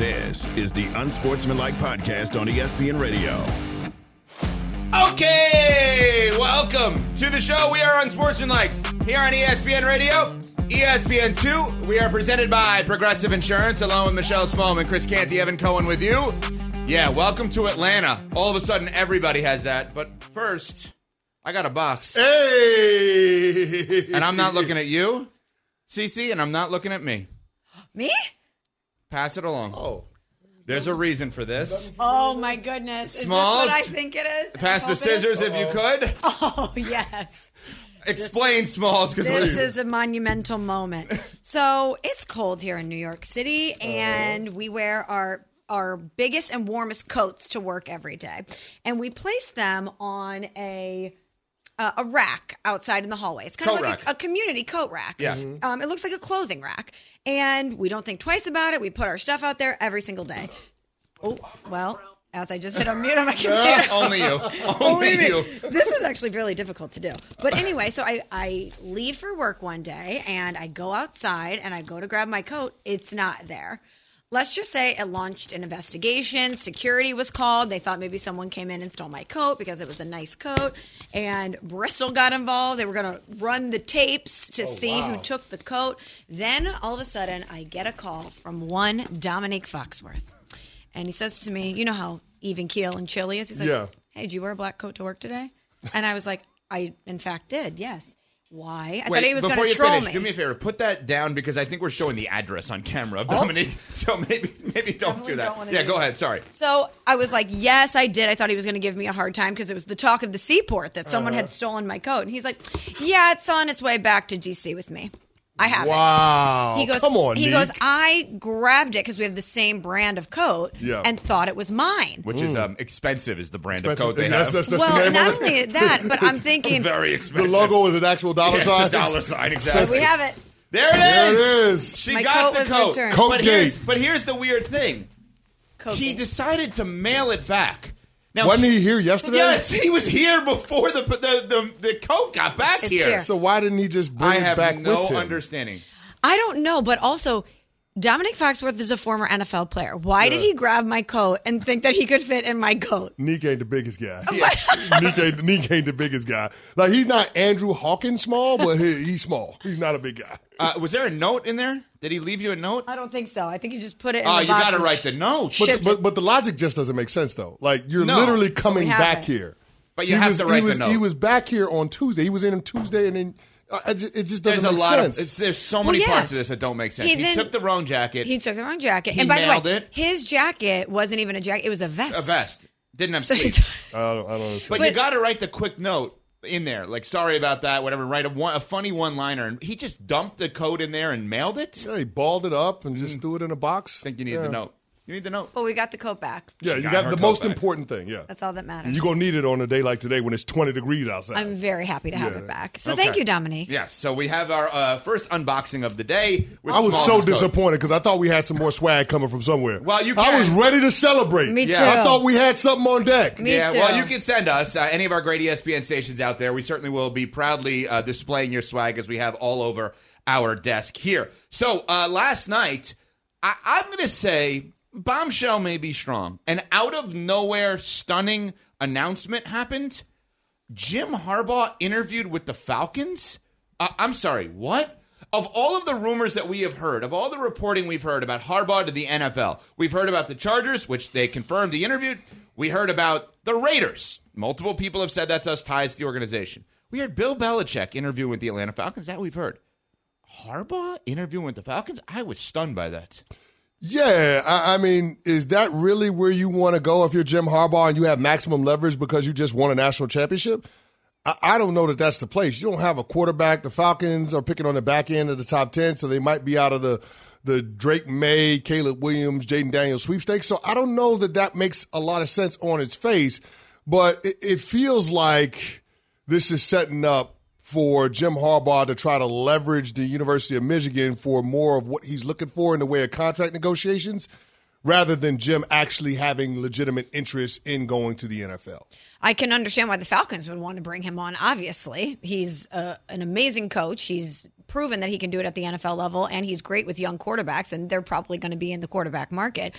This is the Unsportsmanlike Podcast on ESPN Radio. Okay, welcome to the show. We are Unsportsmanlike here on ESPN Radio. E ESPN2, we are presented by Progressive Insurance, along with Michelle Smallman, Chris Canty, Evan Cohen with you. Yeah, welcome to Atlanta. All of a sudden, everybody has that. But first, I got a box. Hey! And I'm not looking at you, Cece, and I'm not looking at me. Me? Pass it along. Oh, There's a reason for this. Oh my goodness. Is Smalls? this what I think it is? Pass the I hope it is? scissors if you could. Oh yes. Explain, Smalls, because This is a monumental moment. So it's cold here in New York City, oh, and we wear our our biggest and warmest coats to work every day, and we place them on a uh, a rack outside in the hallway. It's kind Coat of like a, a community coat rack. Yeah. Um, it looks like a clothing rack, and we don't think twice about it. We put our stuff out there every single day. Oh well, as I just hit unmute on my computer. only you. Only Only you. This is actually really difficult to do. But anyway, so I, I leave for work one day and I go outside and I go to grab my coat. It's not there. Let's just say it launched an investigation. Security was called. They thought maybe someone came in and stole my coat because it was a nice coat. And Bristol got involved. They were going to run the tapes to oh, see who took the coat. Then all of a sudden, I get a call from one Dominique Foxworth. And he says to me, You know how even keel and chilly is? He's like, Yeah. Hey, did you wear a black coat to work today? And I was like, I in fact did, yes. Why? I Wait, thought he was going before to you troll finish, me. do me a favor. Put that down because I think we're showing the address on camera of Dominique. So maybe maybe don't Definitely do that. don't wanna yeah, do go that. ahead. Sorry. So I was like, yes, I did. I thought he was going to give me a hard time because it was the talk of the seaport that someone Uh-huh. had stolen my coat. And he's like, yeah, it's on its way back to DC with me. I have it. wow! He goes, come on, He Neek. goes, I grabbed it because we have the same brand of coat Yeah. and thought it was mine. Which is um, expensive is the brand Expensive. of coat they That's- have. that's- that's well, the name not of it? only that, but I'm thinking, Very expensive. the logo is an actual dollar Yeah, sign. it's a dollar sign exactly. we have it. There it is. There it is. She My got coat the coat. Coat but here's but here's the weird thing. Coat He gate. decided to mail it back. Now Wasn't he here yesterday? Yes, he was here before the the the, the coat got back here. here. So why didn't he just bring I it have back no with him? understanding. I don't know, but also Dominique Foxworth is a former NFL player. Why did he grab my coat and think that he could fit in my coat? Neek ain't the biggest guy. Neek, ain't, Neek ain't the biggest guy. Like he's not Andrew Hawkins small, but he, he's small. He's not a big guy. Uh, was there a note in there? Did he leave you a note? I don't think so. I think he just put it in Oh, the you got to write the note. But, but but the logic just doesn't make sense though. Like you're No. literally coming back here. But you he have was, to he write the was, He was back here on Tuesday. He was in on Tuesday, and then it just, doesn't There's a make lot sense. of it's, there's so many yeah. parts of this that don't make sense. He He, then- took the wrong jacket. He took the wrong jacket. He and by mailed the way, it. his jacket wasn't even a jacket; it was a vest. a vest didn't have So sleeves. I don't, I don't understand. But, you got to write the quick note in there, like sorry about that, whatever. Write a, one, a funny one liner, and he just dumped the code in there and mailed it. Yeah, he balled it up and just hmm. threw it in a box. I think you need yeah. the note. You need the note. But we got the coat back. Yeah, you got got the most back. important thing. Yeah, That's all that matters. you're gonna need it on a day like today when it's 20 degrees outside. I'm very happy to have Yeah. it back. So Okay. thank you, Dominique. Yes. So we have our uh, first unboxing of the day. With I was so coat. disappointed because I thought we had some more swag coming from somewhere. Well, you I was ready to celebrate. Me Yeah. too. I thought we had something on deck. Me yeah, too. well, you can send us uh, any of our great ESPN stations out there. We certainly will be proudly uh, displaying your swag as we have all over our desk here. So uh, last night, I- I'm going to say bombshell may be strong. An out of nowhere, stunning announcement happened. Jim Harbaugh interviewed with the Falcons. Uh, I'm sorry, what? Of all of the rumors that we have heard, of all the reporting we've heard about Harbaugh to the NFL, we've heard about the Chargers, which they confirmed he interviewed. We heard about the Raiders. Multiple people have said that's us ties to the organization. We heard Bill Belichick interviewing with the Atlanta Falcons. That we've heard. Harbaugh interviewing with the Falcons? I was stunned by that. Yeah, I, I mean, is that really where you want to go if you're Jim Harbaugh and you have maximum leverage because you just won a national championship? I, I don't know that that's the place. You don't have a quarterback. The Falcons are picking on the back end of the top ten, so they might be out of the the Drake Maye, Caleb Williams, Jayden Daniels sweepstakes. So I don't know that that makes a lot of sense on its face, but it, it feels like this is setting up for Jim Harbaugh to try to leverage the University of Michigan for more of what he's looking for in the way of contract negotiations, rather than Jim actually having legitimate interest in going to the NFL. I can understand why the Falcons would want to bring him on. Obviously, he's uh, an amazing coach. He's proven that he can do it at the NFL level, and he's great with young quarterbacks, and they're probably going to be in the quarterback market.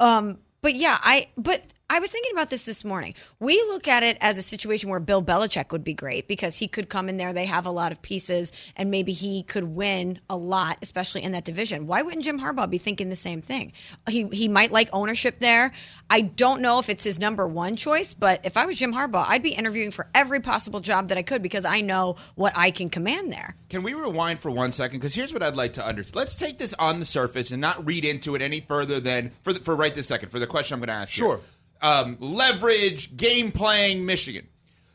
Um, but yeah, I but I was thinking about this this morning. We look at it as a situation where Bill Belichick would be great because he could come in there. They have a lot of pieces, and maybe he could win a lot, especially in that division. Why wouldn't Jim Harbaugh be thinking the same thing? He he might like ownership there. I don't know if it's his number one choice, but if I was Jim Harbaugh, I'd be interviewing for every possible job that I could because I know what I can command there. Can we rewind for one second? Because here's what I'd like to understand. Let's take this on the surface and not read into it any further than for the, for right this second for the question I'm going to ask. Sure. You. Um, leverage, game playing, Michigan.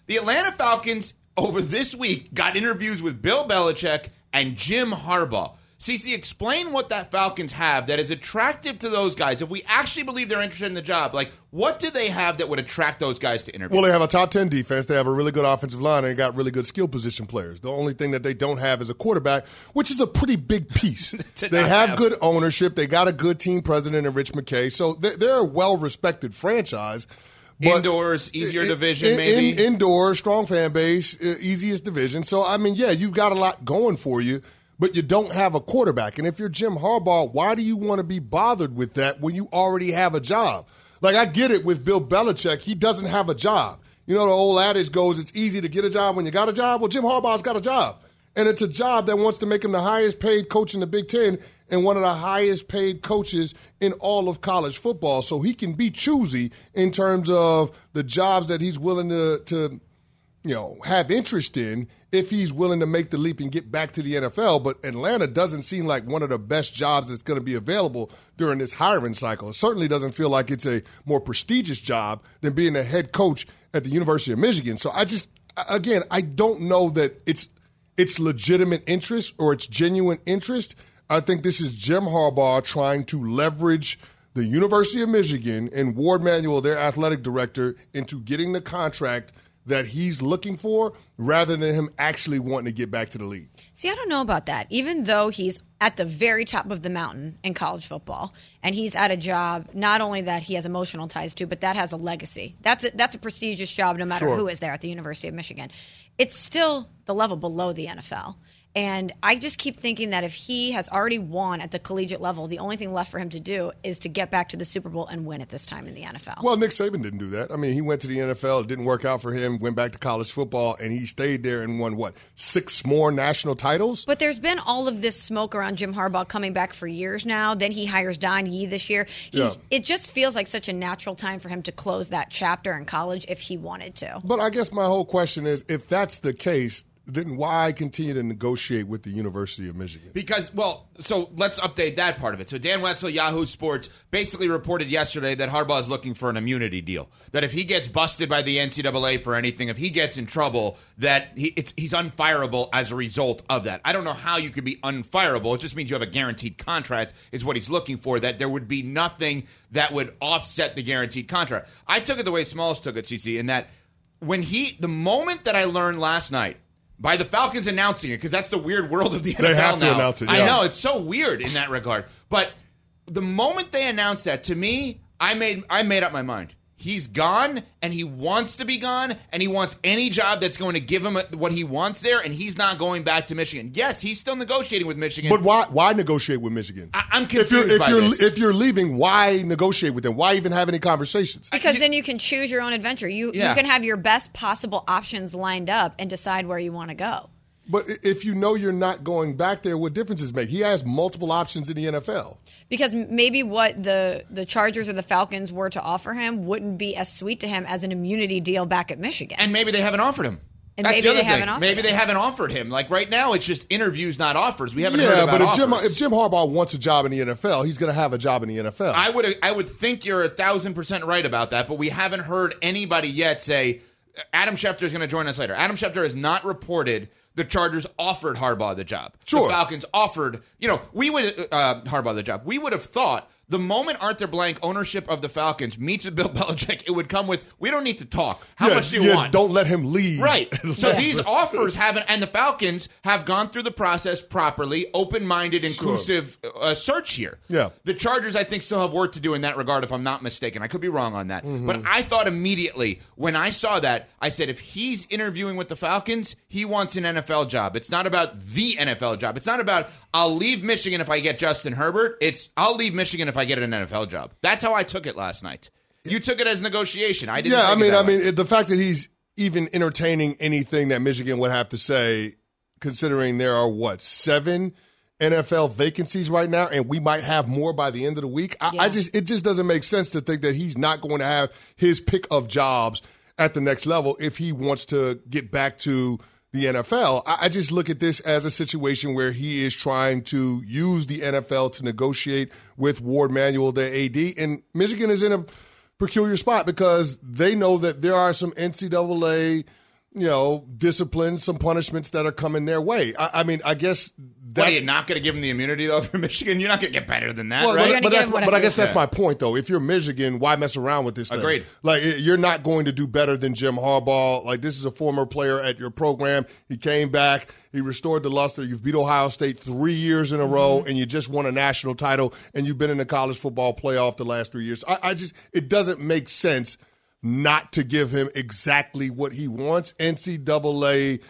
The Atlanta Falcons over this week got interviews with Bill Belichick and Jim Harbaugh. CC, explain what that Falcons have that is attractive to those guys. If we actually believe they're interested in the job, like what do they have that would attract those guys to interview? Well, they have a top 10 defense. They have a really good offensive line, and they got really good skill position players. The only thing that they don't have is a quarterback, which is a pretty big piece. they have, have. good ownership. They got a good team president in Rich McKay. So they're, they're a well respected franchise. But Indoors, easier in- division, in- maybe. in- indoors, strong fan base, easiest division. So I mean, yeah, you've got a lot going for you, but you don't have a quarterback. And if you're Jim Harbaugh, why do you want to be bothered with that when you already have a job? Like I get it with Bill Belichick, he doesn't have a job. You know the old adage goes, it's easy to get a job when you got a job. Well, Jim Harbaugh's got a job. And it's a job that wants to make him the highest paid coach in the Big Ten and one of the highest paid coaches in all of college football. So he can be choosy in terms of the jobs that he's willing to, to you know, have interest in if he's willing to make the leap and get back to the NFL. But Atlanta doesn't seem like one of the best jobs that's going to be available during this hiring cycle. It certainly doesn't feel like it's a more prestigious job than being a head coach at the University of Michigan. So I just, again, I don't know that it's it's legitimate interest or it's genuine interest. I think this is Jim Harbaugh trying to leverage the University of Michigan and Warde Manuel, their athletic director, into getting the contract that he's looking for rather than him actually wanting to get back to the league. See, I don't know about that. Even though he's at the very top of the mountain in college football, and he's at a job not only that he has emotional ties to, but that has a legacy. That's a, that's a prestigious job, no matter Sure. who is there at the University of Michigan. It's still the level below the NFL. And I just keep thinking that if he has already won at the collegiate level, the only thing left for him to do is to get back to the Super Bowl and win at this time in the NFL. Well, Nick Saban didn't do that. I mean, he went to the NFL, it didn't work out for him, went back to college football, and he stayed there and won, what, six more national titles? But there's been all of this smoke around Jim Harbaugh coming back for years now. Then he hires Don Yee this year. He, Yeah. It just feels like such a natural time for him to close that chapter in college if he wanted to. But I guess my whole question is if that's the case, then why continue to negotiate with the University of Michigan? Because, well, so let's update that part of it. So Dan Wetzel, Yahoo Sports, basically reported yesterday that Harbaugh is looking for an immunity deal. That if he gets busted by the NCAA for anything, if he gets in trouble, that he, he's unfireable as a result of that. I don't know how you could be unfireable. It just means you have a guaranteed contract, is what he's looking for. That there would be nothing that would offset the guaranteed contract. I took it the way Smalls took it, CC, in that when he, the moment that I learned last night, by the Falcons announcing it, because that's the weird world of the NFL They have to now. announce it, I know it's so weird in that regard. But the moment they announced that, to me, I made I made up my mind. He's gone, and he wants to be gone, and he wants any job that's going to give him what he wants there, and he's not going back to Michigan. Yes, he's still negotiating with Michigan. But why why negotiate with Michigan? I- I'm if you're if by you're this. if you're leaving, why negotiate with them? Why even have any conversations? Because you- then you can choose your own adventure. You Yeah. you can have your best possible options lined up and decide where you want to go. But if you know you're not going back there, what difference does it make? He has multiple options in the NFL. Because maybe what the the Chargers or the Falcons were to offer him wouldn't be as sweet to him as an immunity deal back at Michigan. and maybe they haven't offered him. And That's maybe the other they thing. haven't offered maybe they him. haven't offered him. Like right now, it's just interviews, not offers. We haven't heard about but if Jim offers. if Jim Harbaugh wants a job in the NFL, he's going to have a job in the NFL. I would I would think you're a thousand percent right about that, but we haven't heard anybody yet say Adam Schefter is going to join us later. Adam Schefter has not reported the Chargers offered Harbaugh the job. Sure. The Falcons offered, you know, we would uh, Harbaugh the job. We would have thought the moment Arthur Blank, ownership of the Falcons, meets with Bill Belichick, it would come with, "We don't need to talk. How Yeah, much do you yeah, want?" Don't let him leave. Right. So these offers haven't, and the Falcons have gone through the process properly, open-minded, inclusive uh, search here. Yeah. The Chargers, I think, still have work to do in that regard, if I'm not mistaken. I could be wrong on that, Mm-hmm. but I thought immediately when I saw that, I said, if he's interviewing with the Falcons, he wants an NFL job. It's not about the NFL job. It's not about I'll leave Michigan if I get Justin Herbert. It's I'll leave Michigan if I get an NFL job. That's how I took it last night. You took it as negotiation. I didn't. Yeah, I mean, I way. mean, the fact that he's even entertaining anything that Michigan would have to say, considering there are what seven NFL vacancies right now, and we might have more by the end of the week. I, I just, it just doesn't make sense to think that he's not going to have his pick of jobs at the next level if he wants to get back to the NFL. I, I just look at this as a situation where he is trying to use the NFL to negotiate with Warde Manuel, the AD, and Michigan is in a peculiar spot because they know that there are some NCAA, you know, discipline, some punishments that are coming their way. I, I mean, I guess What, are that's you not going to give him the immunity though for Michigan? You're not going to get better than that, well, right? but, but that's, but I guess that's my point, though. If you're Michigan, why mess around with this thing? Agreed. Like you're not going to do better than Jim Harbaugh. Like this is a former player at your program. He came back. He restored the luster. You've beat Ohio State three years in a row, and you just won a national title. And you've been in the college football playoff the last three years. I, I just it doesn't make sense not to give him exactly what he wants. NCAA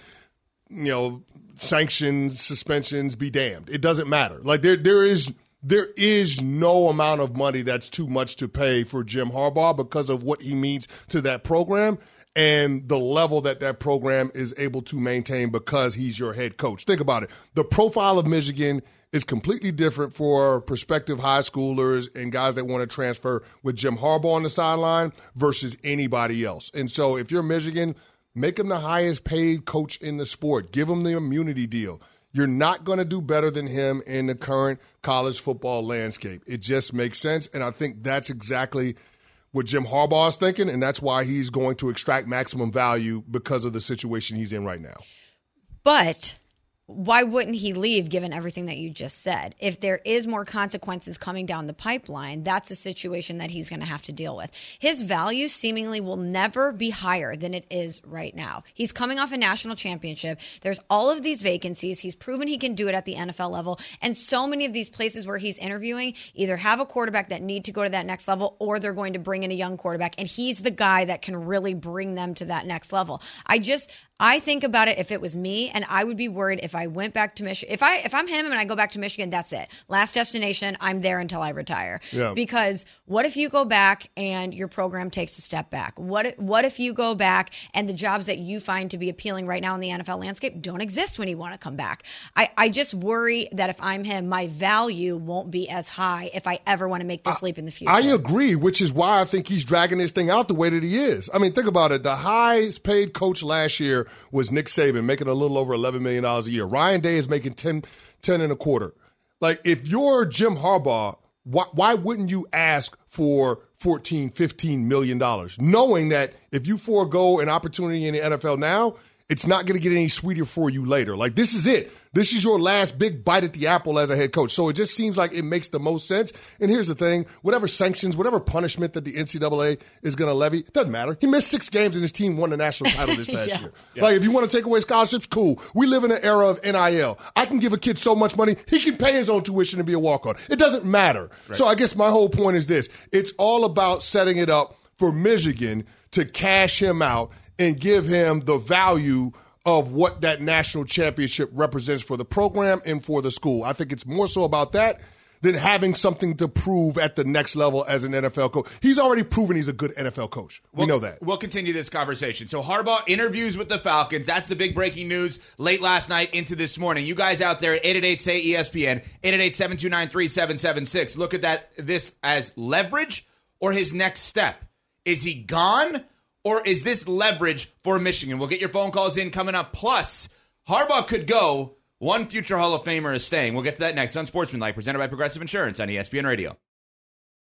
you know, sanctions, suspensions, be damned. It doesn't matter. Like there there is there is no amount of money that's too much to pay for Jim Harbaugh because of what he means to that program and the level that that program is able to maintain because he's your head coach. Think about it. The profile of Michigan is completely different for prospective high schoolers and guys that want to transfer with Jim Harbaugh on the sideline versus anybody else. And so if you're Michigan, Make him the highest paid coach in the sport. Give him the immunity deal. You're not going to do better than him in the current college football landscape. It just makes sense. And I think that's exactly what Jim Harbaugh is thinking. And that's why he's going to extract maximum value because of the situation he's in right now. But why wouldn't he leave given everything that you just said? If there is more consequences coming down the pipeline, that's a situation that he's going to have to deal with. His value seemingly will never be higher than it is right now. He's coming off a national championship. There's all of these vacancies. He's proven he can do it at the NFL level. And so many of these places where he's interviewing either have a quarterback that need to go to that next level or they're going to bring in a young quarterback. And he's the guy that can really bring them to that next level. I just, I think about it if it was me, and I would be worried if I went back to Michigan. If I if I'm him and I go back to Michigan, that's it. Last destination. I'm there until I retire. Yeah. Because what if you go back and your program takes a step back? What if, what if you go back and the jobs that you find to be appealing right now in the NFL landscape don't exist when you want to come back? I I just worry that if I'm him, my value won't be as high if I ever want to make this leap in the future. I agree, which is why I think he's dragging this thing out the way that he is. I mean, think about it. The highest paid coach last year was Nick Saban, making a little over $11 million a year. Ryan Day is making 10, 10 and a quarter. Like, if you're Jim Harbaugh, why, why wouldn't you ask for 14, 15 million dollars, knowing that if you forego an opportunity in the NFL now, it's not going to get any sweeter for you later. Like this is it. This is your last big bite at the apple as a head coach. So it just seems like it makes the most sense. And here's the thing: whatever sanctions, whatever punishment that the NCAA is going to levy, doesn't matter. He missed six games and his team won the national title this past year. Like if you want to take away scholarships, cool. We live in an era of NIL. I can give a kid so much money he can pay his own tuition and be a walk on. It doesn't matter. So I guess my whole point is this: it's all about setting it up for Michigan to cash him out and give him the value of what that national championship represents for the program and for the school. I think it's more so about that than having something to prove at the next level as an NFL coach. He's already proven he's a good NFL coach. We know that. We'll continue this conversation. So Harbaugh interviews with the Falcons. That's the big breaking news late last night into this morning. You guys out there at 888 say ESPN, 888-729-3776. Look at that this as leverage or his next step. Is he gone or is this leverage for Michigan? We'll get your phone calls in coming up. Plus, Harbaugh could go. One future Hall of Famer is staying. We'll get to that next on Sportsmanlike, presented by Progressive Insurance on ESPN Radio.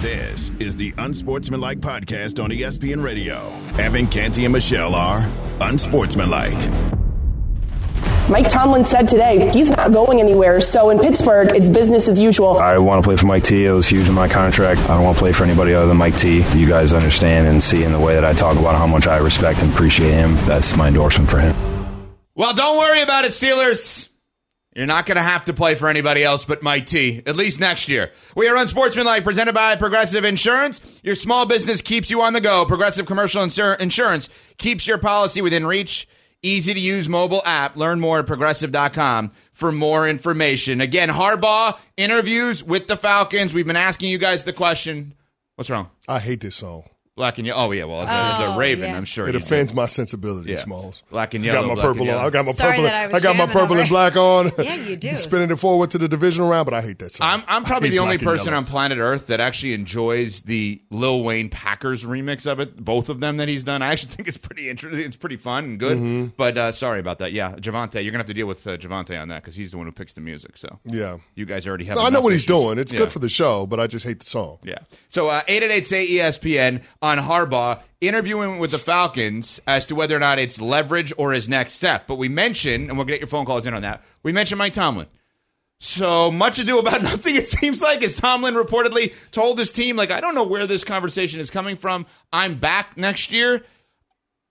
This is the Unsportsmanlike podcast on ESPN Radio. Evan Canty and Michelle are unsportsmanlike. Mike Tomlin said today he's not going anywhere. So in Pittsburgh, it's business as usual. I want to play for Mike T. It was huge in my contract. I don't want to play for anybody other than Mike T. You guys understand and see in the way that I talk about how much I respect and appreciate him. That's my endorsement for him. Well, don't worry about it, Steelers. You're not going to have to play for anybody else but Mike T, at least next year. We are Unsportsmanlike, presented by Progressive Insurance. Your small business keeps you on the go. Progressive Commercial Insur- Insurance keeps your policy within reach. Easy to use mobile app. Learn more at progressive.com for more information. Again, Harbaugh interviews with the Falcons. We've been asking you guys the question. What's wrong? I hate this song. Black and yellow. Oh, yeah. Well, as a, as a Oh, Raven, yeah. I'm sure. It you offends my sensibility, Yeah. Smalls. Black and I yellow, got my black and purple. yellow. on. I got my Sorry purple. that I was I got my jamming purple over and it. black on. Yeah, you do. Spinning it forward to the divisional round, but I hate that song. I'm, I'm I probably hate the only black and person yellow. on planet Earth that actually enjoys the Lil Wayne Packers remix of it. Both of them that he's done. I actually think it's pretty interesting. It's pretty fun and good. Mm-hmm. But uh, sorry about that. Yeah, Javante, you're gonna have to deal with uh, Javante on that because he's the one who picks the music. So Yeah. you guys already have. No, I know enough what he's issues. doing. It's Yeah. good for the show, but I just hate the song. Yeah. So uh, 888 say ESPN on Harbaugh interviewing with the Falcons as to whether or not it's leverage or his next step. But we mentioned, and we'll get your phone calls in on that. We mentioned Mike Tomlin. So much ado about nothing, it seems like, as Tomlin reportedly told his team, like, I don't know where this conversation is coming from. I'm back next year.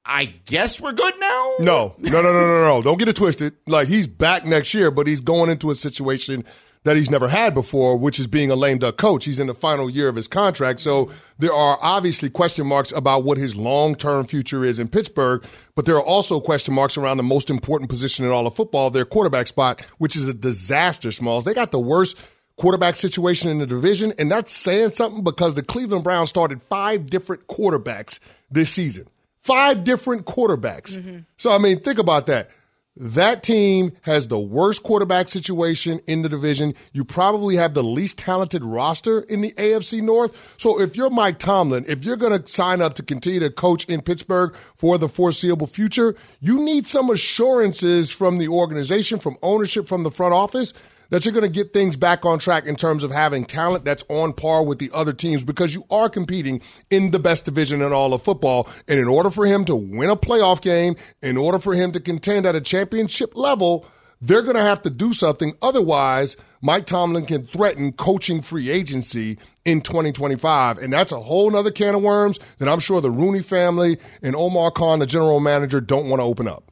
I guess we're good now? No, no, no, no, no, no. Don't get it twisted. Like he's back next year, but he's going into a situation that he's never had before, which is being a lame duck coach. He's in the final year of his contract, so there are obviously question marks about what his long term future is in Pittsburgh. But there are also question marks around the most important position in all of football, their quarterback spot, which is a disaster. Smalls. They got the worst quarterback situation in the division, and that's saying something because the Cleveland Browns started five different quarterbacks this season. Five different quarterbacks. Mm-hmm. So, I mean, think about that. That team has the worst quarterback situation in the division. You probably have the least talented roster in the AFC North. So if you're Mike Tomlin, if you're going to sign up to continue to coach in Pittsburgh for the foreseeable future, you need some assurances from the organization, from ownership, from the front office that you're going to get things back on track in terms of having talent that's on par with the other teams because you are competing in the best division in all of football. And in order for him to win a playoff game, in order for him to contend at a championship level, they're going to have to do something. Otherwise, Mike Tomlin can threaten coaching free agency in 2025. And that's a whole nother can of worms that I'm sure the Rooney family and Omar Khan, the general manager, don't want to open up.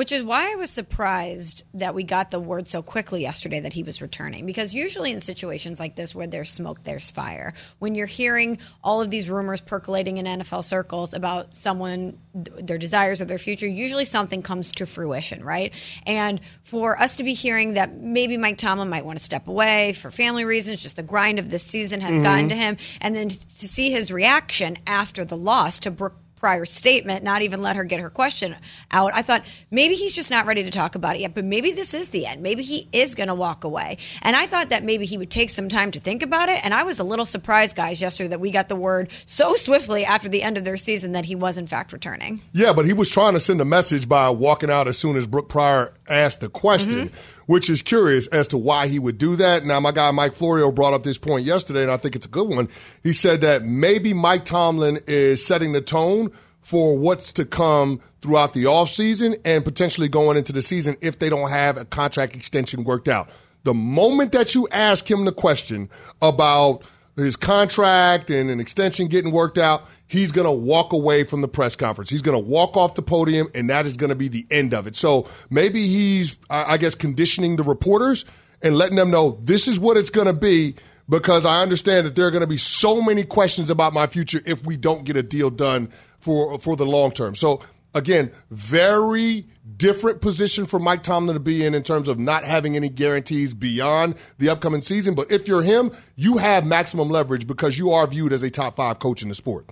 Which is why I was surprised that we got the word so quickly yesterday that he was returning. Because usually in situations like this where there's smoke, there's fire. When you're hearing all of these rumors percolating in NFL circles about someone, their desires or their future, usually something comes to fruition, right? And for us to be hearing that maybe Mike Tomlin might want to step away for family reasons, just the grind of this season has mm-hmm. gotten to him, and then to see his reaction after the loss to Brooke Pryor statement, not even let her get her question out. I thought maybe he's just not ready to talk about it yet, but maybe this is the end. Maybe he is going to walk away. And I thought that maybe he would take some time to think about it. And I was a little surprised, guys, yesterday that we got the word so swiftly after the end of their season that he was in fact returning. Yeah, but he was trying to send a message by walking out as soon as Brooke Pryor asked the question. Mm-hmm which is curious as to why he would do that. Now, my guy Mike Florio brought up this point yesterday, and I think it's a good one. He said that maybe Mike Tomlin is setting the tone for what's to come throughout the offseason and potentially going into the season if they don't have a contract extension worked out. The moment that you ask him the question about his contract and an extension getting worked out, he's going to walk away from the press conference. He's going to walk off the podium, and that is going to be the end of it. So maybe he's, I guess, conditioning the reporters and letting them know this is what it's going to be because I understand that there are going to be so many questions about my future if we don't get a deal done for for the long term. So again, very different position for Mike Tomlin to be in in terms of not having any guarantees beyond the upcoming season. But if you're him, you have maximum leverage because you are viewed as a top five coach in the sport.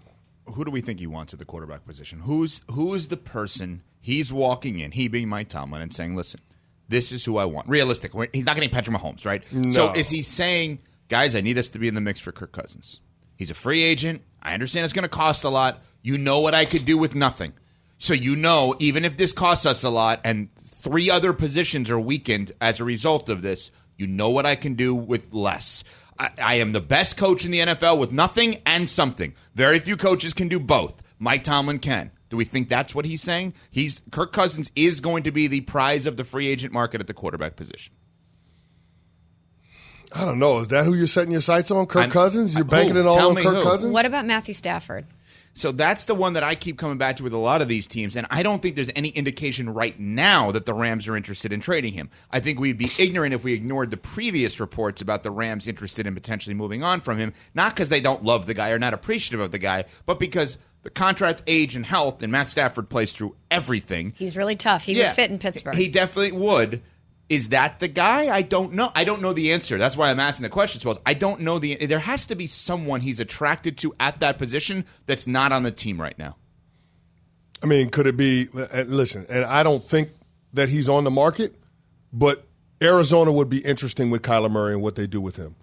Who do we think he wants at the quarterback position? Who's who's the person he's walking in, he being Mike Tomlin, and saying, "Listen, this is who I want." Realistic. He's not getting Patrick Mahomes, right? No. So is he saying, "Guys, I need us to be in the mix for Kirk Cousins"? He's a free agent. I understand it's going to cost a lot. You know what I could do with nothing. So you know, even if this costs us a lot and three other positions are weakened as a result of this, you know what I can do with less. I, I, am the best coach in the NFL with nothing and something. Very few coaches can do both. Mike Tomlin can. Do we think that's what he's saying? He's Kirk Cousins is going to be the prize of the free agent market at the quarterback position. I don't know. Is that who you're setting your sights on? Kirk I'm, Cousins? You're banking it all on Kirk who. Cousins? What about Matthew Stafford? So that's the one that I keep coming back to with a lot of these teams, and I don't think there's any indication right now that the Rams are interested in trading him. I think we'd be ignorant if we ignored the previous reports about the Rams interested in potentially moving on from him, not because they don't love the guy or not appreciative of the guy, but because the contract, age, and health, and Matt Stafford plays through everything. He's really tough. He yeah, would fit in Pittsburgh. He definitely would. Is that the guy? I don't know. I don't know the answer. That's why I'm asking the question. Suppose I don't know the. There has to be someone he's attracted to at that position that's not on the team right now. I mean, could it be? Eh, listen, and I don't think that he's on the market, but Arizona would be interesting with Kyler Murray and what they do with him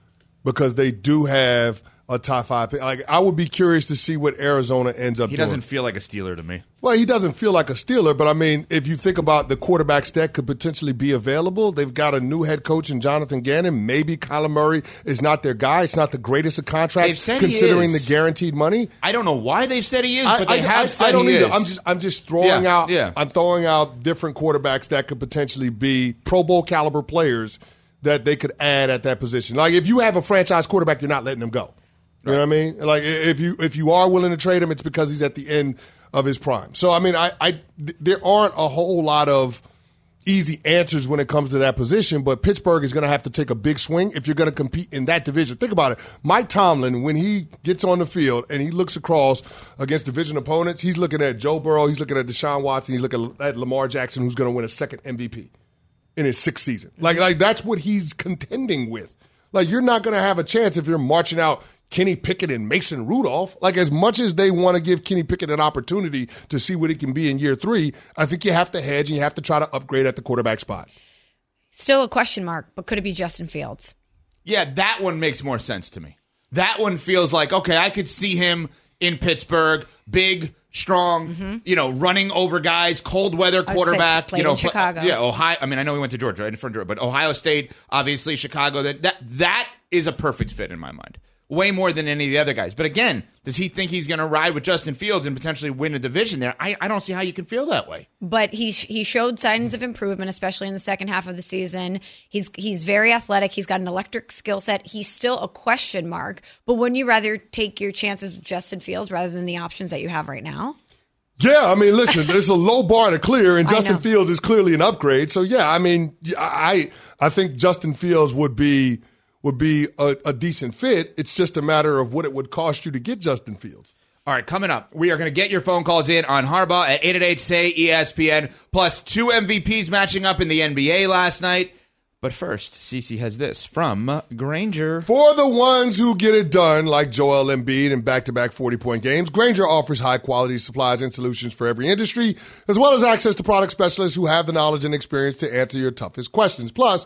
because they do have a top five pick. Like I would be curious to see what Arizona ends up. He doesn't feel like a Steeler to me. Well, he doesn't feel like a Steeler, but I mean, if you think about the quarterbacks that could potentially be available, they've got a new head coach in Jonathan Gannon. Maybe Kyler Murray is not their guy. It's not the greatest of contracts considering the guaranteed money. I don't know why they've said he is, but I, they I, have I, said I don't he either. is. I'm just I'm just throwing yeah, out yeah. I'm throwing out different quarterbacks that could potentially be Pro Bowl caliber players that they could add at that position. Like if you have a franchise quarterback, you're not letting them go. You know what I mean? Like if you if you are willing to trade him, it's because he's at the end of his prime. So I mean, I, I there aren't a whole lot of easy answers when it comes to that position, but Pittsburgh is going to have to take a big swing if you're going to compete in that division. Think about it. Mike Tomlin, when he gets on the field and he looks across against division opponents, he's looking at Joe Burrow, he's looking at Deshaun Watson, he's looking at Lamar Jackson, who's going to win a second MVP in his sixth season. Like, like that's what he's contending with. Like, you're not going to have a chance if you're marching out Kenny Pickett and Mason Rudolph. Like, as much as they want to give Kenny Pickett an opportunity to see what he can be in year three, I think you have to hedge and you have to try to upgrade at the quarterback spot. Still a question mark, but could it be Justin Fields? Yeah, that one makes more sense to me. That one feels like, okay, I could see him in Pittsburgh, big, strong, mm-hmm. you know, running over guys, cold weather quarterback. you know, Chicago. Yeah, Ohio. I mean, I know we went to Georgia, right in front of Georgia, but Ohio State, obviously Chicago. That that that is a perfect fit in my mind way more than any of the other guys. But again, does he think he's going to ride with Justin Fields and potentially win a division there? I, I don't see how you can feel that way. But he he showed signs of improvement, especially in the second half of the season. He's he's very athletic. He's got an electric skill set. He's still a question mark. But wouldn't you rather take your chances with Justin Fields rather than the options that you have right now? Yeah, I mean, listen, there's a low bar to clear, and Justin Fields is clearly an upgrade. So yeah, I mean, I I think Justin Fields would be would be a, a decent fit. It's just a matter of what it would cost you to get Justin Fields. All right, coming up, we are going to get your phone calls in on Harbaugh at 888 say ESPN, plus two MVPs matching up in the NBA last night. But first, Cece has this from Grainger. For the ones who get it done, like Joel Embiid in back-to-back 40-point games, Grainger offers high-quality supplies and solutions for every industry, as well as access to product specialists who have the knowledge and experience to answer your toughest questions. Plus,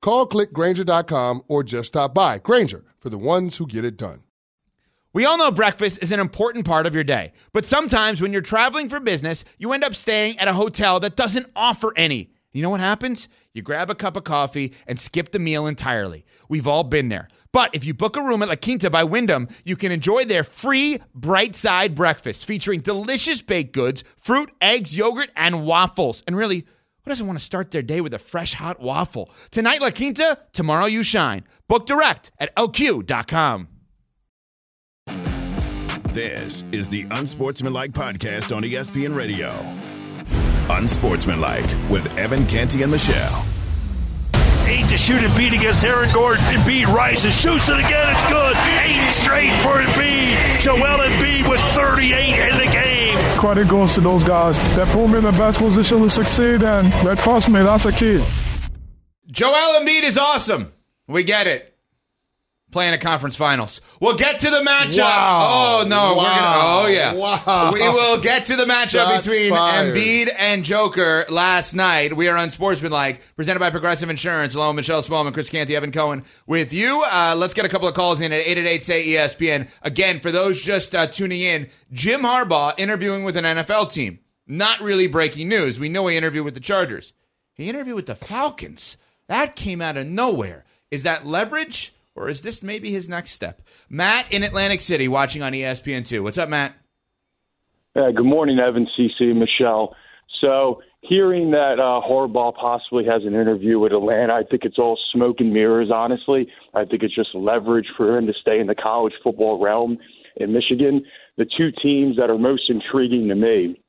Call clickgrainger.com or just stop by. Grainger for the ones who get it done. We all know breakfast is an important part of your day, but sometimes when you're traveling for business, you end up staying at a hotel that doesn't offer any. You know what happens? You grab a cup of coffee and skip the meal entirely. We've all been there. But if you book a room at La Quinta by Wyndham, you can enjoy their free bright side breakfast featuring delicious baked goods, fruit, eggs, yogurt, and waffles. And really, who doesn't want to start their day with a fresh hot waffle? Tonight, La Quinta, tomorrow, you shine. Book direct at lq.com. This is the Unsportsmanlike podcast on ESPN Radio. Unsportsmanlike with Evan Canty and Michelle. Eight to shoot Embiid against Aaron Gordon. Embiid rises, shoots it again. It's good. Eight straight for Embiid. Joel Embiid with 38 in the game. Credit goes to those guys that put me in the best position to succeed, and that trust me, that's a key. Joel Embiid is awesome. We get it. Playing a conference finals. We'll get to the matchup. Wow. Oh no, we're gonna. Oh yeah. Wow. We will get to the matchup Shots between fired. Embiid and Joker last night. We are unsportsmanlike, presented by Progressive Insurance. Along with Michelle Smallman, Chris Canty, Evan Cohen with you. Uh, let's get a couple of calls in at 888 say ESPN. Again, for those just uh, tuning in, Jim Harbaugh interviewing with an NFL team. Not really breaking news. We know he interviewed with the Chargers. He interviewed with the Falcons. That came out of nowhere. Is that leverage? Or is this maybe his next step? Matt in Atlantic City watching on E ESPN2. What's up, Matt? Uh, good morning, Evan, CC, Michelle. So, hearing that uh, Harbaugh possibly has an interview with Atlanta, I think it's all smoke and mirrors, honestly. I think it's just leverage for him to stay in the college football realm in Michigan. The two teams that are most intriguing to me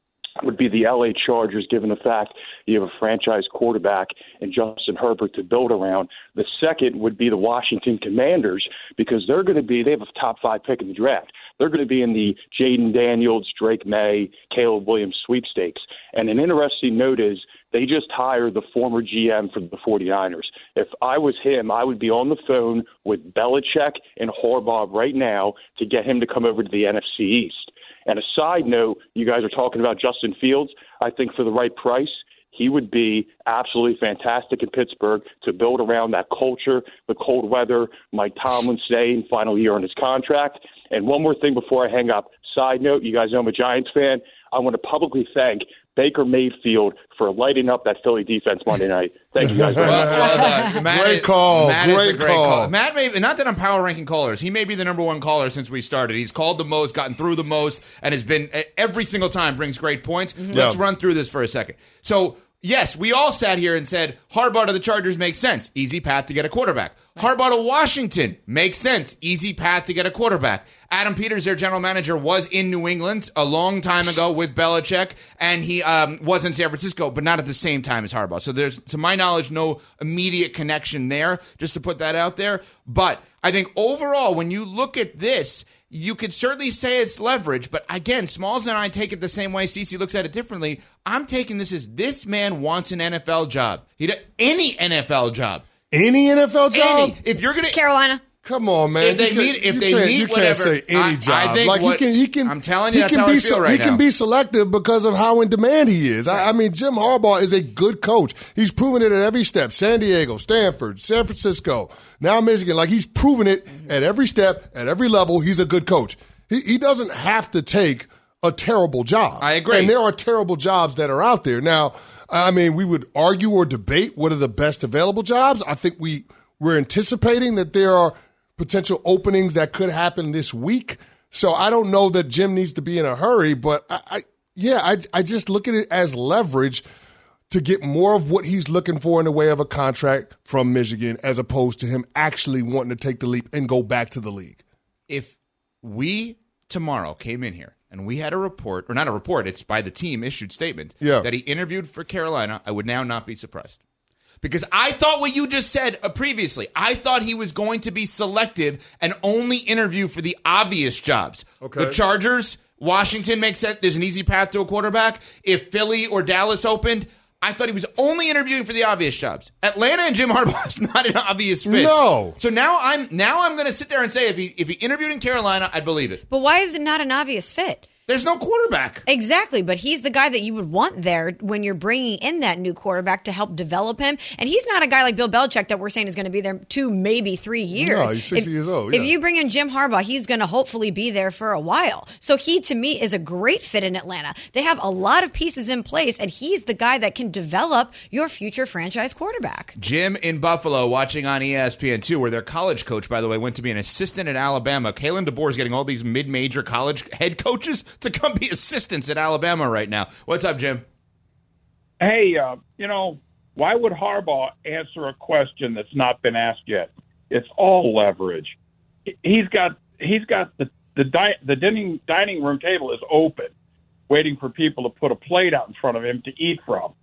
would be the LA Chargers, given the fact you have a franchise quarterback and Justin Herbert to build around. The second would be the Washington Commanders because they're going to be, they have a top five pick in the draft. They're going to be in the Jayden Daniels, Drake Maye, Caleb Williams sweepstakes. And an interesting note is they just hired the former GM for the 49ers. If I was him, I would be on the phone with Belichick and Harbaugh right now to get him to come over to the NFC East. And a side note, you guys are talking about Justin Fields. I think for the right price, he would be absolutely fantastic in Pittsburgh to build around that culture, the cold weather, Mike Tomlin staying, final year on his contract. And one more thing before I hang up. Side note, you guys know I'm a Giants fan. I want to publicly thank Baker Mayfield for lighting up that Philly defense Monday night. Thank you guys very much. Well done. Matt Great is- call. Matt Great great call. Matt may not that I'm power ranking callers. He may be the number one caller since we started. He's called the most, gotten through the most, and has been every single time brings great points. Mm-hmm. Let's Yeah. run through this for a second. So. Yes, we all sat here and said Harbaugh to the Chargers makes sense. Easy path to get a quarterback. Harbaugh to Washington makes sense. Easy path to get a quarterback. Adam Peters, their general manager, was in New England a long time ago with Belichick, and he um, was in San Francisco, but not at the same time as Harbaugh. So there's, to my knowledge, no immediate connection there. Just to put that out there. But I think overall, when you look at this, you could certainly say it's leverage, but again, Smalls and I take it the same way. CC looks at it differently. I'm taking this as this man wants an NFL job. He d- any NFL job. Any NFL job? Any. If you're gonna Carolina. Come on, man. If they meet- if they meet you can't whatever- say any I- I job. think like what- he can, he can. I'm telling you, he that's can how be I se- right He now. can be selective because of how in demand he is. I, I mean, Jim Harbaugh is a good coach. He's proven it at every step. San Diego, Stanford, San Francisco, now Michigan. Like he's proven it at every step, at every level. He's a good coach. He, he doesn't have to take a terrible job. I agree. And there are terrible jobs that are out there now. I mean, we would argue or debate what are the best available jobs. I think we we're anticipating that there are potential openings that could happen this week. So I don't know that Jim needs to be in a hurry, but I, I yeah, I, I just look at it as leverage to get more of what he's looking for in the way of a contract from Michigan as opposed to him actually wanting to take the leap and go back to the league. If we tomorrow came in here and we had a report, or not a report, it's by the team issued statement Yeah. that he interviewed for Carolina, I would now not be surprised. Because I thought what you just said uh, previously. I thought he was going to be selective and only interview for the obvious jobs. Okay. The Chargers, Washington makes sense. There's an easy path to a quarterback. If Philly or Dallas opened, I thought he was only interviewing for the obvious jobs. Atlanta and Jim Harbaugh is not an obvious fit. No. So now I'm now I'm going to sit there and say if he if he interviewed in Carolina, I'd believe it. But why is it not an obvious fit? There's no quarterback. Exactly, but he's the guy that you would want there when you're bringing in that new quarterback to help develop him. And he's not a guy like Bill Belichick that we're saying is going to be there two, maybe three years. No, he's 60 if, years old, Yeah. If you bring in Jim Harbaugh, he's going to hopefully be there for a while. So he, to me, is a great fit in Atlanta. They have a lot of pieces in place, and he's the guy that can develop your future franchise quarterback. Jim in Buffalo watching on E ESPN2, where their college coach, by the way, went to be an assistant at Alabama. Kalen DeBoer is getting all these mid major college head coaches to come be assistants at Alabama right now. What's up, Jim? Hey, uh, you know, why would Harbaugh answer a question that's not been asked yet? It's all leverage. He's got he's got the the di- the dining dining room table is open, waiting for people to put a plate out in front of him to eat from.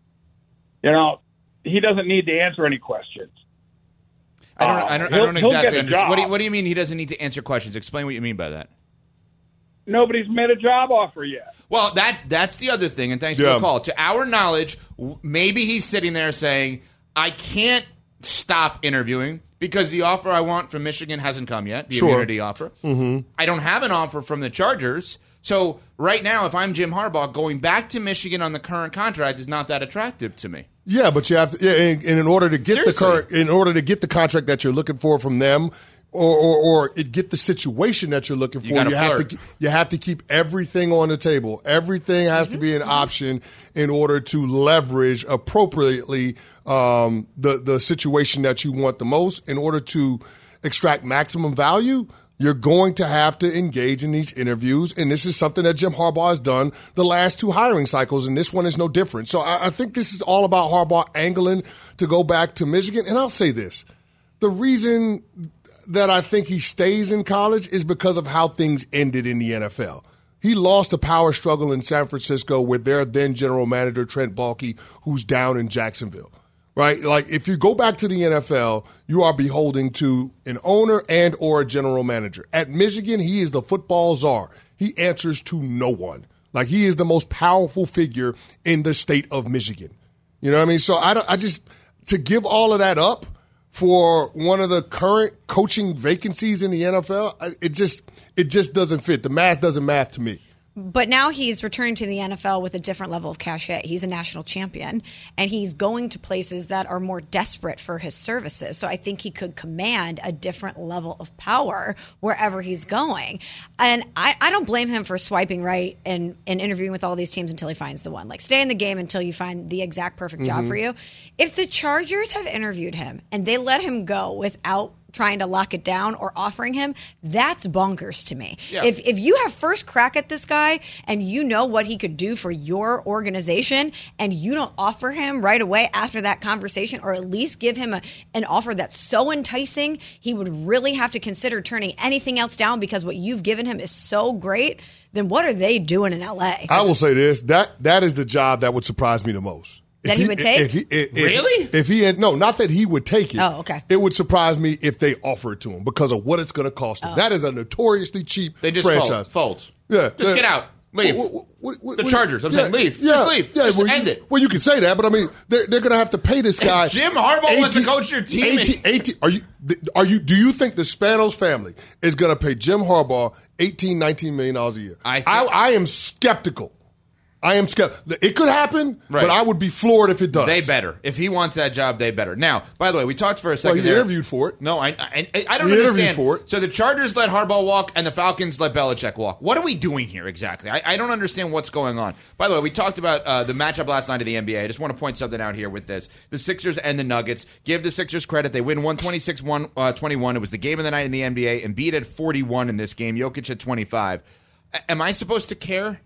You know, he doesn't need to answer any questions. I don't, Uh, I don't, I don't exactly understand. What do, you, what do you mean he doesn't need to answer questions? Explain what you mean by that. Nobody's made a job offer yet. Well, that that's the other thing, and thanks for the call. To our knowledge, maybe he's sitting there saying, "I can't stop interviewing because the offer I want from Michigan hasn't come yet, the Sure. immunity offer. Mm-hmm. I don't have an offer from the Chargers, so right now, if I'm Jim Harbaugh, going back to Michigan on the current contract is not that attractive to me. Yeah, but you have to, yeah, and, and in order to get Seriously. the current, in order to get the contract that you're looking for from them, or or, or it get the situation that you're looking for, gotta you, have to you have to keep everything on the table. Everything has to be Mm-hmm. an option in order to leverage appropriately um, the the situation that you want the most. In order to extract maximum value, you're going to have to engage in these interviews, and this is something that Jim Harbaugh has done the last two hiring cycles, and this one is no different. So I, I think this is all about Harbaugh angling to go back to Michigan. And I'll say this: the reason that I think he stays in college is because of how things ended in the NFL. He lost a power struggle in San Francisco with their then general manager Trent Baalke, who's down in Jacksonville right? Like if you go back to the NFL, you are beholding to an owner and or a general manager. At Michigan, he is the football czar. He answers to no one. Like he is the most powerful figure in the state of Michigan. You know what I mean? So I, don't, I just to give all of that up for one of the current coaching vacancies in the NFL, it just it just doesn't fit. The math doesn't math to me. But now he's returning to the NFL with a different level of cachet. He's a national champion, and he's going to places that are more desperate for his services. So I think he could command a different level of power wherever he's going. And I, I don't blame him for swiping right and, and interviewing with all these teams until he finds the one. Like, stay in the game until you find the exact perfect job mm-hmm. for you. If the Chargers have interviewed him and they let him go without trying to lock it down or offering him, that's bonkers to me. Yeah. If if you have first crack at this guy and you know what he could do for your organization and you don't offer him right away after that conversation or at least give him a, an offer that's so enticing, he would really have to consider turning anything else down because what you've given him is so great, then what are they doing in LA? I will say this: that that is the job that would surprise me the most. That he would take? If he, if, if- Really? If he had no, not that he would take it. Oh, okay. It would surprise me if they offer it to him because of what it's going to cost Oh. him. That is a notoriously cheap They just franchise. fold. fold. Yeah, Just yeah. get out. Leave. What- what- what- what- The Chargers. I'm yeah, saying leave. Yeah, Just leave. Yeah, Just well, end you, it. Well, you can say that, but I mean, they're, they're going to have to pay this guy. Jim Harbaugh wants to coach your team. 18, 18 are you? Are you? Do you think the Spanos family is going to pay Jim Harbaugh 18, 19 million dollars a year? I I, I am skeptical. I am skeptical. It could happen, Right. but I would be floored if it does. They better. If he wants that job, they better. Now, by the way, we talked for a Well, second. he there. interviewed for it. No, I, I, I don't He interviewed understand. for it. So the Chargers let Harbaugh walk, and the Falcons let Belichick walk. What are we doing here exactly? I, I don't understand what's going on. By the way, we talked about uh, the matchup last night of the NBA. I just want to point something out here with this: the Sixers and the Nuggets. Give the Sixers credit; they win 126 1 uh, 21. It was the game of the night in the NBA. Embiid at 41 in this game. Jokic at 25. A- am I supposed to care?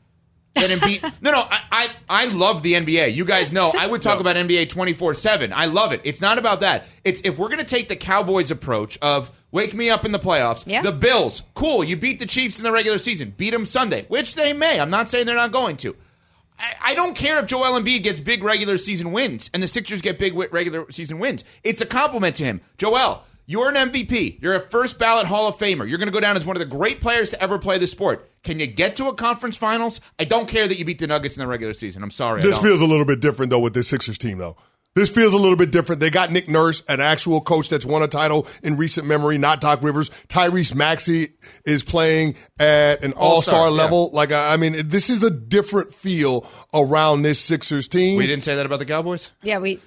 That Embiid. no, no, I, I I love the NBA. You guys know I would talk about NBA twenty four seven. I love it. It's not about that. It's if we're gonna take the Cowboys approach of wake me up in the playoffs. Yeah. The Bills, cool. You beat the Chiefs in the regular season. Beat them Sunday, which they may. I'm not saying they're not going to. I, I don't care if Joel Embiid gets big regular season wins and the Sixers get big regular season wins. It's a compliment to him. Joel, you're an MVP. You're a first ballot Hall of Famer. You're going to go down as one of the great players to ever play the sport. Can you get to a conference finals? I don't care that you beat the Nuggets in the regular season. I'm sorry. This feels a little bit different though with this Sixers team though. This feels a little bit different. They got Nick Nurse, an actual coach that's won a title in recent memory, not Doc Rivers. Tyrese Maxey is playing at an All-star, all-star yeah. level. Like I I mean, this is a different feel around this Sixers team. we didn't say that about the Cowboys? Yeah, we.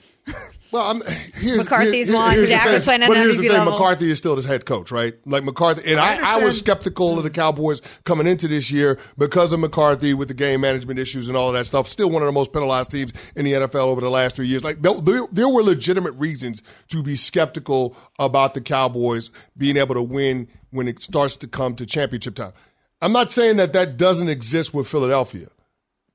Well, I'm, here's, McCarthy's here- the Dak was playing at But here's the thing: level. McCarthy is still the head coach, right? Like McCarthy, and I I, I, was skeptical of the Cowboys coming into this year because of McCarthy with the game management issues and all of that stuff. Still one of the most penalized teams in the NFL over the last three years. Like there, there were legitimate reasons to be skeptical about the Cowboys being able to win when it starts to come to championship time. I'm not saying that that doesn't exist with Philadelphia.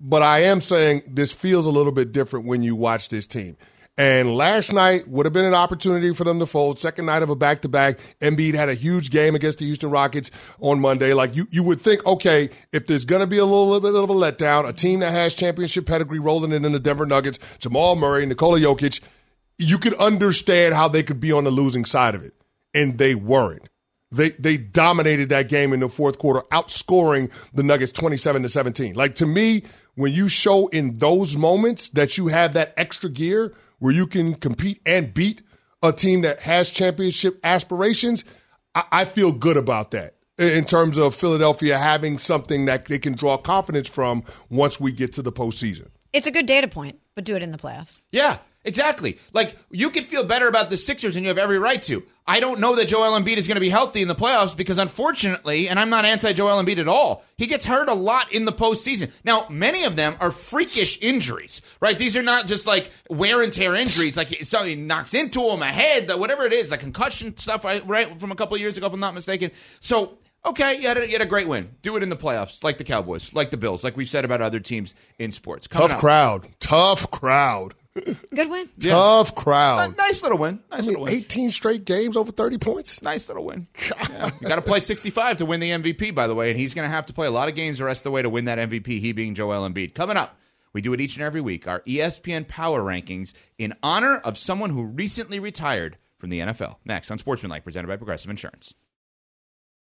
But I am saying this feels a little bit different when you watch this team. And last night would have been an opportunity for them to fold. Second night of a back to back. Embiid had a huge game against the Houston Rockets on Monday. Like you, you would think, okay, if there's going to be a little bit of a letdown, a team that has championship pedigree rolling in in the Denver Nuggets, Jamal Murray, Nikola Jokic, you could understand how they could be on the losing side of it. And they weren't. They they dominated that game in the fourth quarter, outscoring the Nuggets 27 to 17. Like to me, when you show in those moments that you have that extra gear where you can compete and beat a team that has championship aspirations, I, I feel good about that in terms of Philadelphia having something that they can draw confidence from once we get to the postseason. It's a good data point, but do it in the playoffs. Yeah, exactly. Like you could feel better about the Sixers, and you have every right to. I don't know that Joel Embiid is going to be healthy in the playoffs because, unfortunately, and I'm not anti Joel Embiid at all. He gets hurt a lot in the postseason. Now, many of them are freakish injuries, right? These are not just like wear and tear injuries, like something knocks into him, a head, whatever it is, like concussion stuff, right? right, From a couple of years ago, if I'm not mistaken. So. Okay, you had, a, you had a great win. Do it in the playoffs, like the Cowboys, like the Bills, like we've said about other teams in sports. Coming Tough up- crowd. Tough crowd. Good win. Yeah. Tough crowd. Nice little win. Nice I mean, little win. 18 straight games over 30 points. Nice little win. Yeah. You got to play 65 to win the MVP, by the way, and he's going to have to play a lot of games the rest of the way to win that MVP, he being Joel Embiid. Coming up, we do it each and every week, our ESPN Power Rankings in honor of someone who recently retired from the NFL. Next on Sportsmanlike, presented by Progressive Insurance.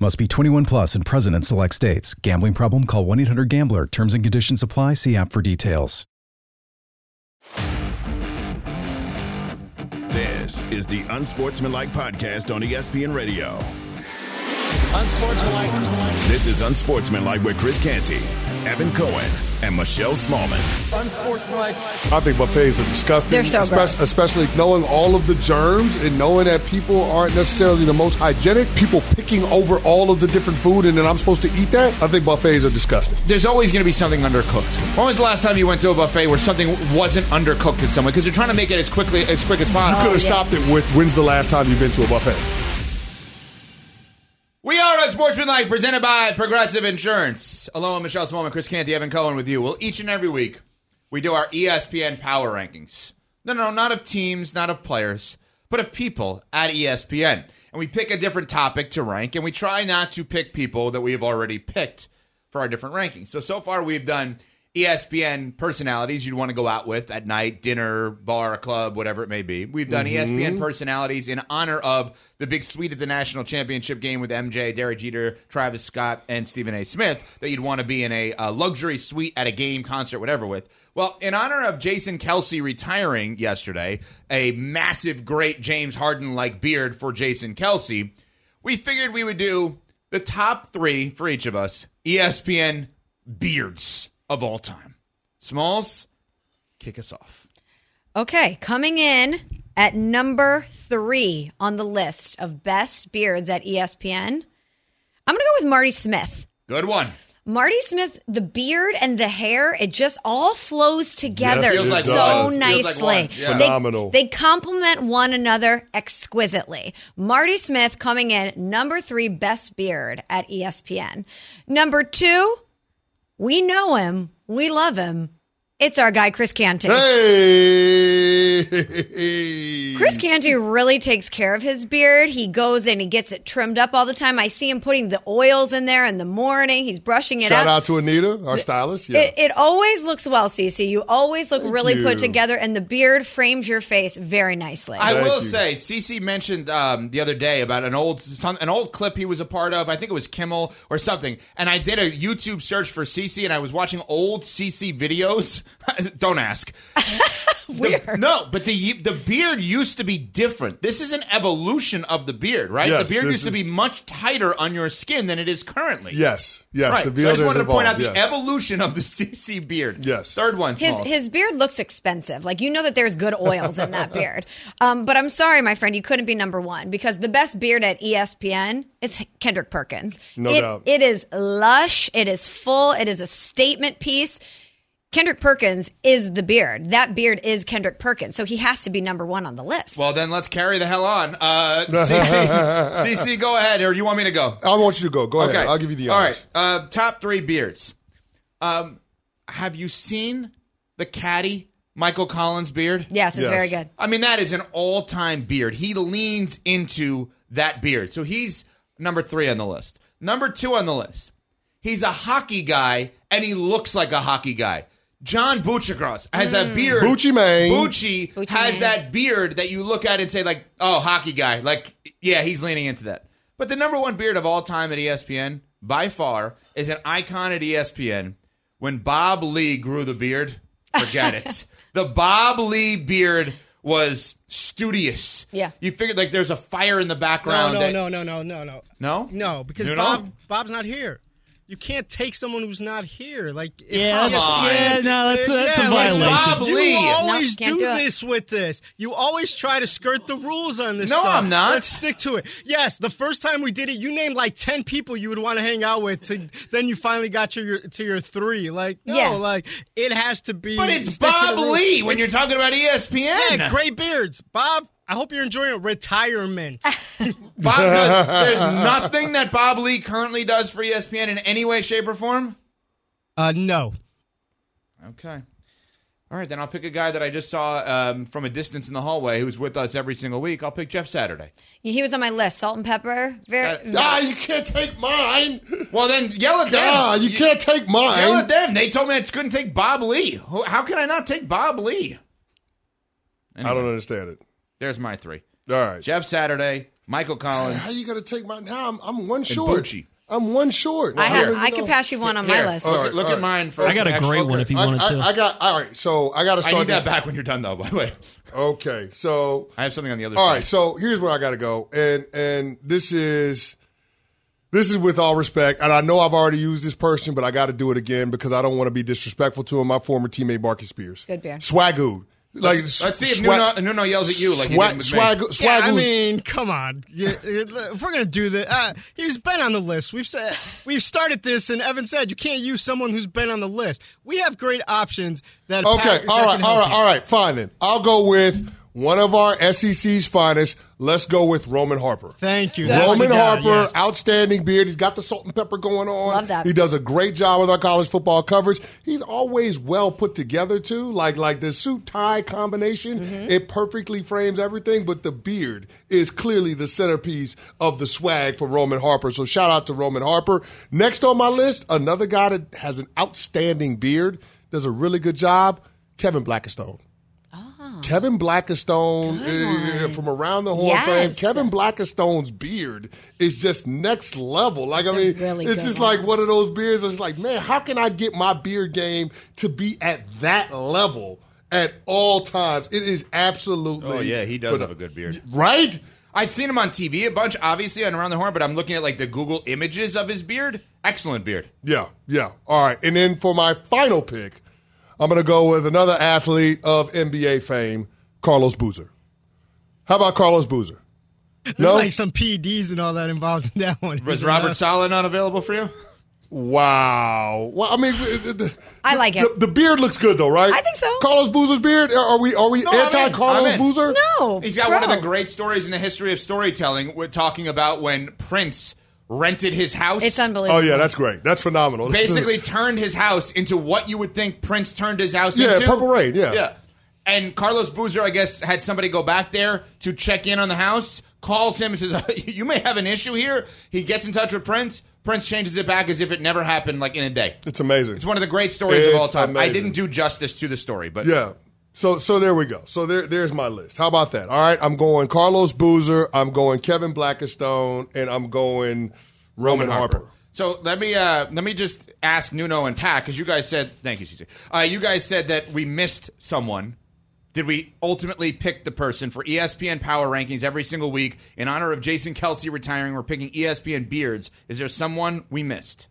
Must be 21 plus and present in select states. Gambling problem? Call 1 800 Gambler. Terms and conditions apply. See app for details. This is the Unsportsmanlike Podcast on ESPN Radio. Unsportsmanlike. This is Unsportsmanlike with Chris Canty, Evan Cohen, and Michelle Smallman. Unsportsmanlike. I think buffets are disgusting. They're so especially, gross. especially knowing all of the germs and knowing that people aren't necessarily the most hygienic. People picking over all of the different food, and then I'm supposed to eat that. I think buffets are disgusting. There's always going to be something undercooked. When was the last time you went to a buffet where something wasn't undercooked in some way? Because you're trying to make it as quickly as quick as possible. You could have stopped it with when's the last time you've been to a buffet? Sportsmanlike, presented by Progressive Insurance. With Michelle Smallman, Chris Canty, Evan Cohen with you. Well, each and every week, we do our ESPN Power Rankings. No, no, not of teams, not of players, but of people at ESPN. And we pick a different topic to rank, and we try not to pick people that we have already picked for our different rankings. So, so far, we've done ESPN personalities you'd want to go out with at night, dinner, bar, club, whatever it may be. We've done E ESPN personalities in honor of the big suite at the national championship game with MJ, Derek Jeter, Travis Scott, and Stephen A. Smith that you'd want to be in a, uh luxury suite at a game, concert, whatever with. Well, in honor of Jason Kelce retiring yesterday, a massive, great James Harden like beard for Jason Kelce, we figured we would do the top three for each of us ESPN beards of all time. Smalls, kick us off. Okay, coming in at number three on the list of best beards at ESPN, I'm going to go with Marty Smith. Good one. Marty Smith, the beard and the hair, it just all flows together Yes, like so does. Feels like nicely. Yeah. They- Phenomenal. They, complement one another exquisitely. Marty Smith coming in number three best beard at ESPN. Number two, we know him, we love him. It's our guy Chris Canty. Hey, Chris Canty really takes care of his beard. He goes and he gets it trimmed up all the time. I see him putting the oils in there in the morning. He's brushing it out. Shout out. out to Anita, our stylist. Yeah. It, it always looks well, Cece. You always look really you. put together, and the beard frames your face very nicely. I Thank will you. say, CC mentioned um, the other day about an old some, an old clip he was a part of. I think it was Kimmel or something. And I did a YouTube search for CC, and I was watching old CC videos. Don't ask. The- no, but the the beard used to be different. This is an evolution of the beard, right? Yes, the beard this used to be much tighter on your skin than it is currently. yes, yes. Right. The so I just wanted to point out evolved, the evolution of the CC beard. Yes. Third one, His Smalls. his beard looks expensive. Like you know that there's good oils in that beard. Um, but I'm sorry, my friend, you couldn't be number one because the best beard at ESPN is Kendrick Perkins. No It- doubt. It is lush. It is full. It is a statement piece. Kendrick Perkins is the beard. That beard is Kendrick Perkins, so he has to be number one on the list. Well, then let's carry the hell on. Uh, CC, CC, go ahead, or do you want me to go? I want you to go. Go ahead. I'll give you the All honors. right, uh, top three beards. Um, have you seen the caddy Michael Collins beard? yes, it's Yes. very good. I mean, that is an all-time beard. He leans into that beard, so he's number three on the list. Number two on the list. He's a hockey guy, and he looks like a hockey guy. John Buccigross has a mm. beard. Bucci Mane. Bucci, Bucci has Mane. that beard that you look at and say, like, oh, hockey guy. Like, yeah, he's leaning into that. But the number one beard of all time at ESPN, by far, is an icon at ESPN. When Bob Lee grew the beard, forget it. The Bob Lee beard was studious. Yeah. You figured, like, there's a fire in the No, background. no, that- no, no, no, no, no. No? No, because You know? Bob Bob's not here. You can't take someone who's not here. Like Yeah, Bob- that's- yeah, no, that's a- that's a like, violation. Bob you always No, do, do this with this. You always try to skirt the rules on this. No, stuff. I'm not. Let's stick to it. Yes, the first time we did it, you named like ten people you would want to hang out with. To, then you finally got to your to your three. Like no, Yeah. like it has to be. But it's stick Bob. Lee when you're talking about ESPN. Yeah, great beards, Bob. I hope you're enjoying retirement. Bob does, there's nothing that Bob Lee currently does for ESPN in any way, shape, or form. Uh, no. Okay. All right, then I'll pick a guy that I just saw um, from a distance in the hallway who's with us every single week. I'll pick Jeff Saturday. He was on my list. Salt and pepper. Very. Uh, Ah, you can't take mine. Well, then yell at them. Ah, you can't take mine. Yell at them. They told me I couldn't take Bob Lee. How can I not take Bob Lee? I don't understand it. There's my three. All right. Jeff Saturday, Michael Collins. How you gonna take my? Now I'm, I'm one short. Bucci. I'm one short. I have. I can pass you one on Here, my list. Look, at- right, look all at right. mine for I got a actual- great one if you I, wanted I, to. I got all right. So I got to I start. need that back when you're done, though. By the way, Okay, so I have something on the other all side. right. So here's where I got to go, and and this is this is with all respect, and I know I've already used this person, but I got to do it again because I don't want to be disrespectful to him. My former teammate, Marcus Spears, Good beer. Swagu. Like Let's see if swag- Nuno, Nuno yells at you like he swag, did with swag. Yeah, I mean, come on. Yeah, if we're gonna do this, uh, he's been on the list. We've said we've started this, and Evan said you can't use someone who's been on the list. We have great options that. Okay, Packers- all that right, can all help right, you. all right. Fine then. I'll go with one of our SEC's finest. Let's go with Roman Harper. Thank you, Roman That's the guy, Harper, yes. outstanding beard. He's got the salt and pepper going on. Love that. He does a great job with our college football coverage. He's always well put together too. Like like the suit tie combination, Mm-hmm. it perfectly frames everything. But the beard is clearly the centerpiece of the swag for Roman Harper. So shout out to Roman Harper. Next on my list, another guy that has an outstanding beard, does a really good job. Kevin Blackistone. Kevin Blackistone uh, from around the horn Yes. fame. Kevin Blackistone's beard is just next level. Like I mean, really it's just one. like one of those beards. It's like, man, how can I get my beard game to be at that level at all times? It is absolutely. Oh yeah, he does phenom- have a good beard. right? I've seen him on TV a bunch, obviously on Around the Horn, but I'm looking at like the Google images of his beard. Excellent beard. Yeah, yeah. All right, and then for my final pick, I'm going to go with another athlete of NBA fame, Carlos Boozer. How about Carlos Boozer? There's No? like some PEDs and all that involved in that one. Was Robert there? Sala not available for you? Wow. Well, I mean, the, the- I like it. the, the beard looks good though, right? I think so. Carlos Boozer's beard. Are we are we No, anti Carlos. Boozer? No, He's got bro. one of the great stories in the history of storytelling. We're talking about when Prince rented his house. It's unbelievable. Oh yeah, that's great. That's phenomenal. basically turned his house into what you would think Prince turned his house into. Yeah. Purple Rain, yeah. Yeah. And Carlos Boozer, I guess, had somebody go back there to check in on the house, calls him and says, You may have an issue here. He gets in touch with Prince. Prince changes it back as if it never happened, like in a day. it's amazing. It's one of the great stories of all It's time. I didn't do justice to the story, but Yeah. So so there we go. So there there's my list. How about that? All right, I'm going Carlos Boozer, I'm going Kevin Blackistone, and I'm going Roman, Harper. So let me uh, let me just ask Nuno and Pat because you guys said thank you, CC. Uh, you guys said that we missed someone. Did we ultimately pick the person for ESPN Power Rankings every single week in honor of Jason Kelce retiring? We're picking ESPN beards. Is there someone we missed?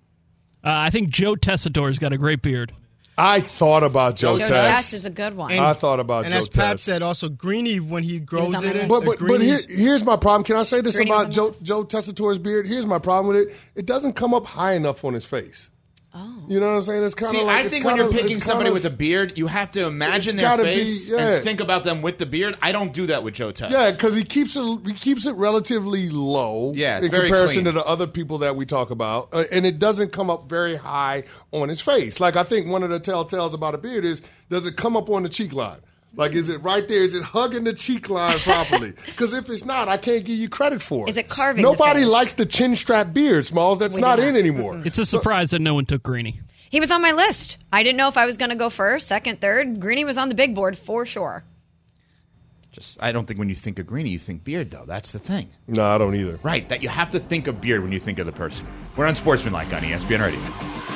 Uh, I think Joe Tessitore's got a great beard. I thought about Joe, Joe Tess. Tess is a good one. I thought about And Joe as Pat Tess. said, also Greeny when he grows on my it in. But but, but here, here's my problem. Can I say this Greeny about Joe Joe Tessitore's beard? Here's my problem with it. It doesn't come up high enough on his face. Oh. You know what I'm saying? It's kind See, of like See, I think when kinda- you're picking somebody kinda- with a beard, you have to imagine their gotta be- face yeah. and think about them with the beard. I don't do that with Joe Tess. Yeah, because he keeps it he keeps it relatively low. Yeah, in comparison clean. to the other people that we talk about, uh, and it doesn't come up very high on his face. Like I think one of the telltales about a beard is does it come up on the cheek line? Like is it right there? Is it hugging the cheek line properly? Because if it's not, I can't give you credit for it. Is it carving the Nobody face? likes the chin strap beard, Smalls. That's We not in anymore. It's a surprise that no one took Greeny. He was on my list. I didn't know if I was going to go first, second, third. Greeny was on the big board for sure. Just I don't think when you think of Greeny, you think beard though. That's the thing. No, I don't either. Right, that you have to think of beard when you think of the person. We're Unsportsmanlike on ESPN Radio.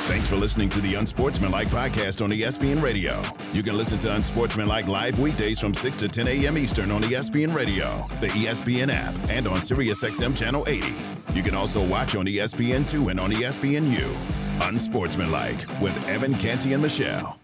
Thanks for listening to the Unsportsmanlike podcast on ESPN Radio. You can listen to Unsportsmanlike live weekdays from 6 to 10 a.m. Eastern on ESPN Radio, the ESPN app, and on SiriusXM Channel 80. You can also watch on E ESPN2 and on ESPNU. Unsportsmanlike with Evan Canty and Michelle.